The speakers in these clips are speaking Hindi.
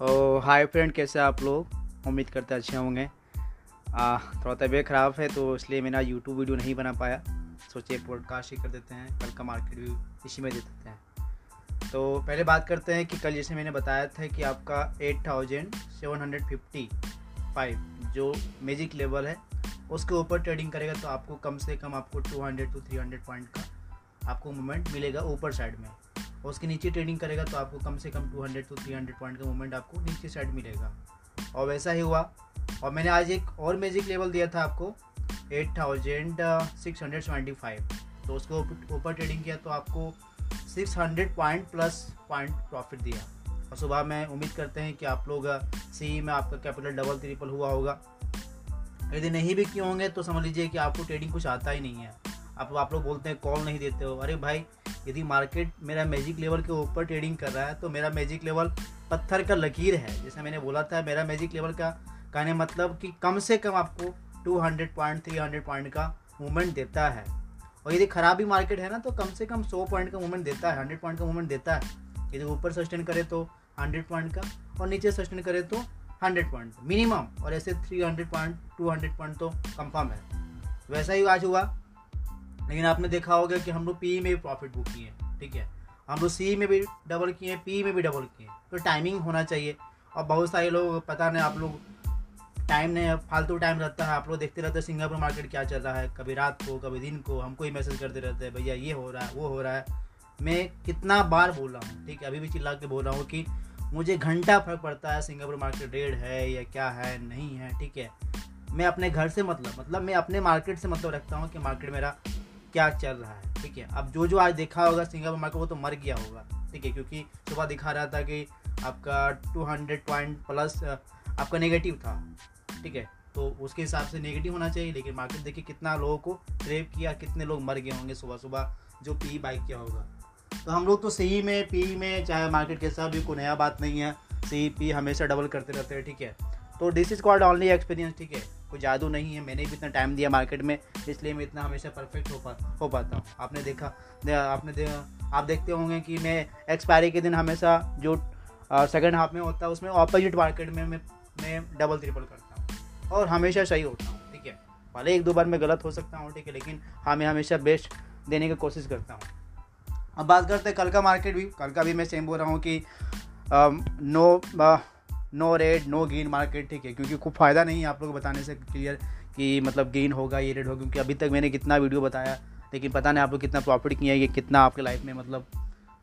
हाय फ्रेंड, कैसे आप लोग? उम्मीद करते अच्छे होंगे। थोड़ा तबीयत ख़राब है तो इसलिए मैंने यूट्यूब वीडियो नहीं बना पाया। सोचे पॉडकास्ट ही कर देते हैं, कल का मार्केट व्यू इसी में दे देते हैं। तो पहले बात करते हैं कि कल जैसे मैंने बताया था कि आपका eight thousand seven hundred fifty five जो मैजिक लेवल है, उसके ऊपर ट्रेडिंग करेगा तो आपको कम से कम आपको two hundred to three hundred point का आपको मूवमेंट मिलेगा ऊपर साइड में। और उसके नीचे ट्रेडिंग करेगा तो आपको कम से कम 200 टू 300 पॉइंट का मूवमेंट आपको नीचे साइड मिलेगा। और वैसा ही हुआ। और मैंने आज एक और मैजिक लेवल दिया था आपको eight thousand six hundred seventy five तो उसको ऊपर ट्रेडिंग किया तो आपको six hundred point plus point profit दिया। और सुबह में उम्मीद करते हैं कि आप लोग सी uh, में आपका कैपिटल डबल ट्रिपल हुआ होगा। यदि नहीं भी किए होंगे तो समझ लीजिए कि आपको ट्रेडिंग कुछ आता ही नहीं है। आप आप लोग बोलते हैं कॉल नहीं देते हो। अरे भाई यदि मार्केट मेरा मैजिक लेवल के ऊपर ट्रेडिंग कर रहा है तो मेरा मैजिक लेवल पत्थर का लकीर है। जैसे मैंने बोला था, मेरा मैजिक लेवल का कहने मतलब कि कम से कम आपको 200 पॉइंट 300 पॉइंट का मूवमेंट देता है। और यदि खराब भी मार्केट है ना तो कम से कम 100 पॉइंट का मूवमेंट देता है 100 पॉइंट का मूवमेंट देता है। यदि ऊपर सस्टेन करे तो 100 पॉइंट का, और नीचे सस्टेन करे तो 100 पॉइंट मिनिमम और ऐसे 300 पॉइंट 200 पॉइंट तो कंफर्म है। वैसा ही आज हुआ। लेकिन आपने देखा होगा कि हम लोग पी में भी प्रॉफिट बुक किए ठीक है? हम लोग सी में भी डबल किए हैं पी में भी डबल किए हैं। तो टाइमिंग होना चाहिए। और बहुत सारे लोग, पता नहीं आप लोग टाइम नहीं, फालतू टाइम रहता है। आप लोग देखते रहते हैं सिंगापुर मार्केट क्या चल रहा है। कभी रात को, कभी दिन को हमको ही मैसेज करते रहते हैं, भैया, ये हो रहा है, वो हो रहा है। मैं कितना बार बोल रहा हूँ, ठीक है? अभी भी चिल्ला के बोल रहा हूँ कि मुझे घंटा फ़र्क पड़ता है सिंगापुर मार्केट रेड है या क्या है, नहीं है, ठीक है? मैं अपने घर से मतलब मतलब मैं अपने मार्केट से मतलब रखता हूँ कि मार्केट मेरा क्या चल रहा है, ठीक है? अब जो जो आज देखा होगा सिंगापुर मार्केट, वो तो मर गया होगा, ठीक है? क्योंकि सुबह दिखा रहा था कि आपका 200 पॉइंट प्लस आपका नेगेटिव था, ठीक है? तो उसके हिसाब से नेगेटिव होना चाहिए, लेकिन मार्केट देखिए कितना लोगों को ट्रेप किया, कितने लोग मर गए होंगे सुबह सुबह जो पी बाई किया होगा। तो हम लोग तो सही में पी में, चाहे मार्केट के साथ भी कोई नया बात नहीं है सी पी हमेशा डबल करते रहते हैं, ठीक है? तो this is called only experience ठीक है? कोई जादू नहीं है मैंने भी इतना टाइम दिया मार्केट में इसलिए मैं इतना हमेशा परफेक्ट हो पा हो पाता हूँ। आपने देखा आपने दे, आप देखते होंगे कि मैं एक्सपायरी के दिन हमेशा जो सेकेंड हाफ़ में होता है उसमें ऑपोजिट मार्केट में मैं मैं डबल ट्रिपल करता हूँ। और हमेशा सही होता हूँ ठीक है? भले एक दो बार मैं गलत हो सकता हूँ ठीक है लेकिन हाँ मैं हमेशा बेस्ट देने की कोशिश करता हूँ। अब बात करते हैं कल का मार्केट भी। कल का भी मैं सेम बोल रहा हूँ कि आ, no no red no gain market ठीक है? क्योंकि खूब फ़ायदा नहीं है आप लोग बताने से क्लियर कि मतलब गेन होगा, ये रेड होगा, क्योंकि अभी तक मैंने कितना वीडियो बताया, लेकिन पता नहीं आप लोग कितना प्रॉफिट किया है ये कितना आपके लाइफ में मतलब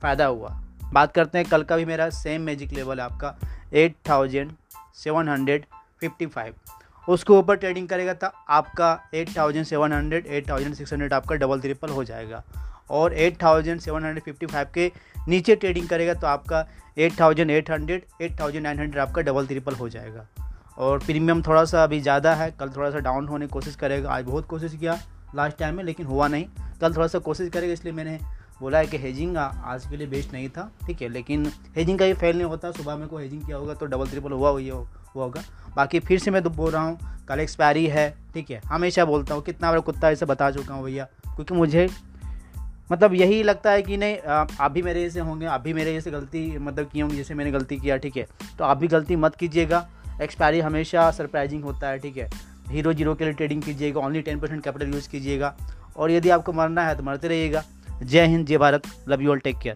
फ़ायदा हुआ। बात करते हैं, कल का भी मेरा सेम मैजिक लेवल है आपका eight thousand seven hundred fifty five उसके ऊपर ट्रेडिंग करेगा तो आपका eight thousand seven hundred eight thousand six hundred आपका डबल ट्रिपल हो जाएगा। और eight thousand seven hundred fifty five के नीचे ट्रेडिंग करेगा तो आपका eight thousand eight hundred, eight thousand nine hundred आपका डबल ट्रिपल हो जाएगा। और प्रीमियम थोड़ा सा अभी ज़्यादा है, कल थोड़ा सा डाउन होने की कोशिश करेगा। आज बहुत कोशिश किया लास्ट टाइम में, लेकिन हुआ नहीं। कल थोड़ा सा कोशिश करेगा, इसलिए मैंने बोला है कि हेजिंग आज के लिए बेस्ट नहीं था, ठीक है? लेकिन हेजिंग का ये फेल नहीं होता। सुबह में को हेजिंग किया होगा तो डबल ट्रिपल हुआ, हुई हुआ होगा। बाकी फिर से मैं तो बोल रहा हूँ, कल एक्सपायरी है, ठीक है? हमेशा बोलता हूँ, कितना बड़ा कुत्ता ऐसे बता चुका हूँ भैया, क्योंकि मुझे मतलब यही लगता है कि नहीं आप भी मेरे जैसे होंगे, आप भी मेरे जैसे गलती मतलब किए होंगे जैसे मैंने गलती किया, ठीक है? तो आप भी गलती मत कीजिएगा। एक्सपायरी हमेशा सरप्राइजिंग होता है, ठीक है? हीरो ज़ीरो के लिए ट्रेडिंग कीजिएगा only ten percent capital use कीजिएगा। और यदि आपको मरना है तो मरते रहिएगा। जय हिंद, जय Bharat love you all take care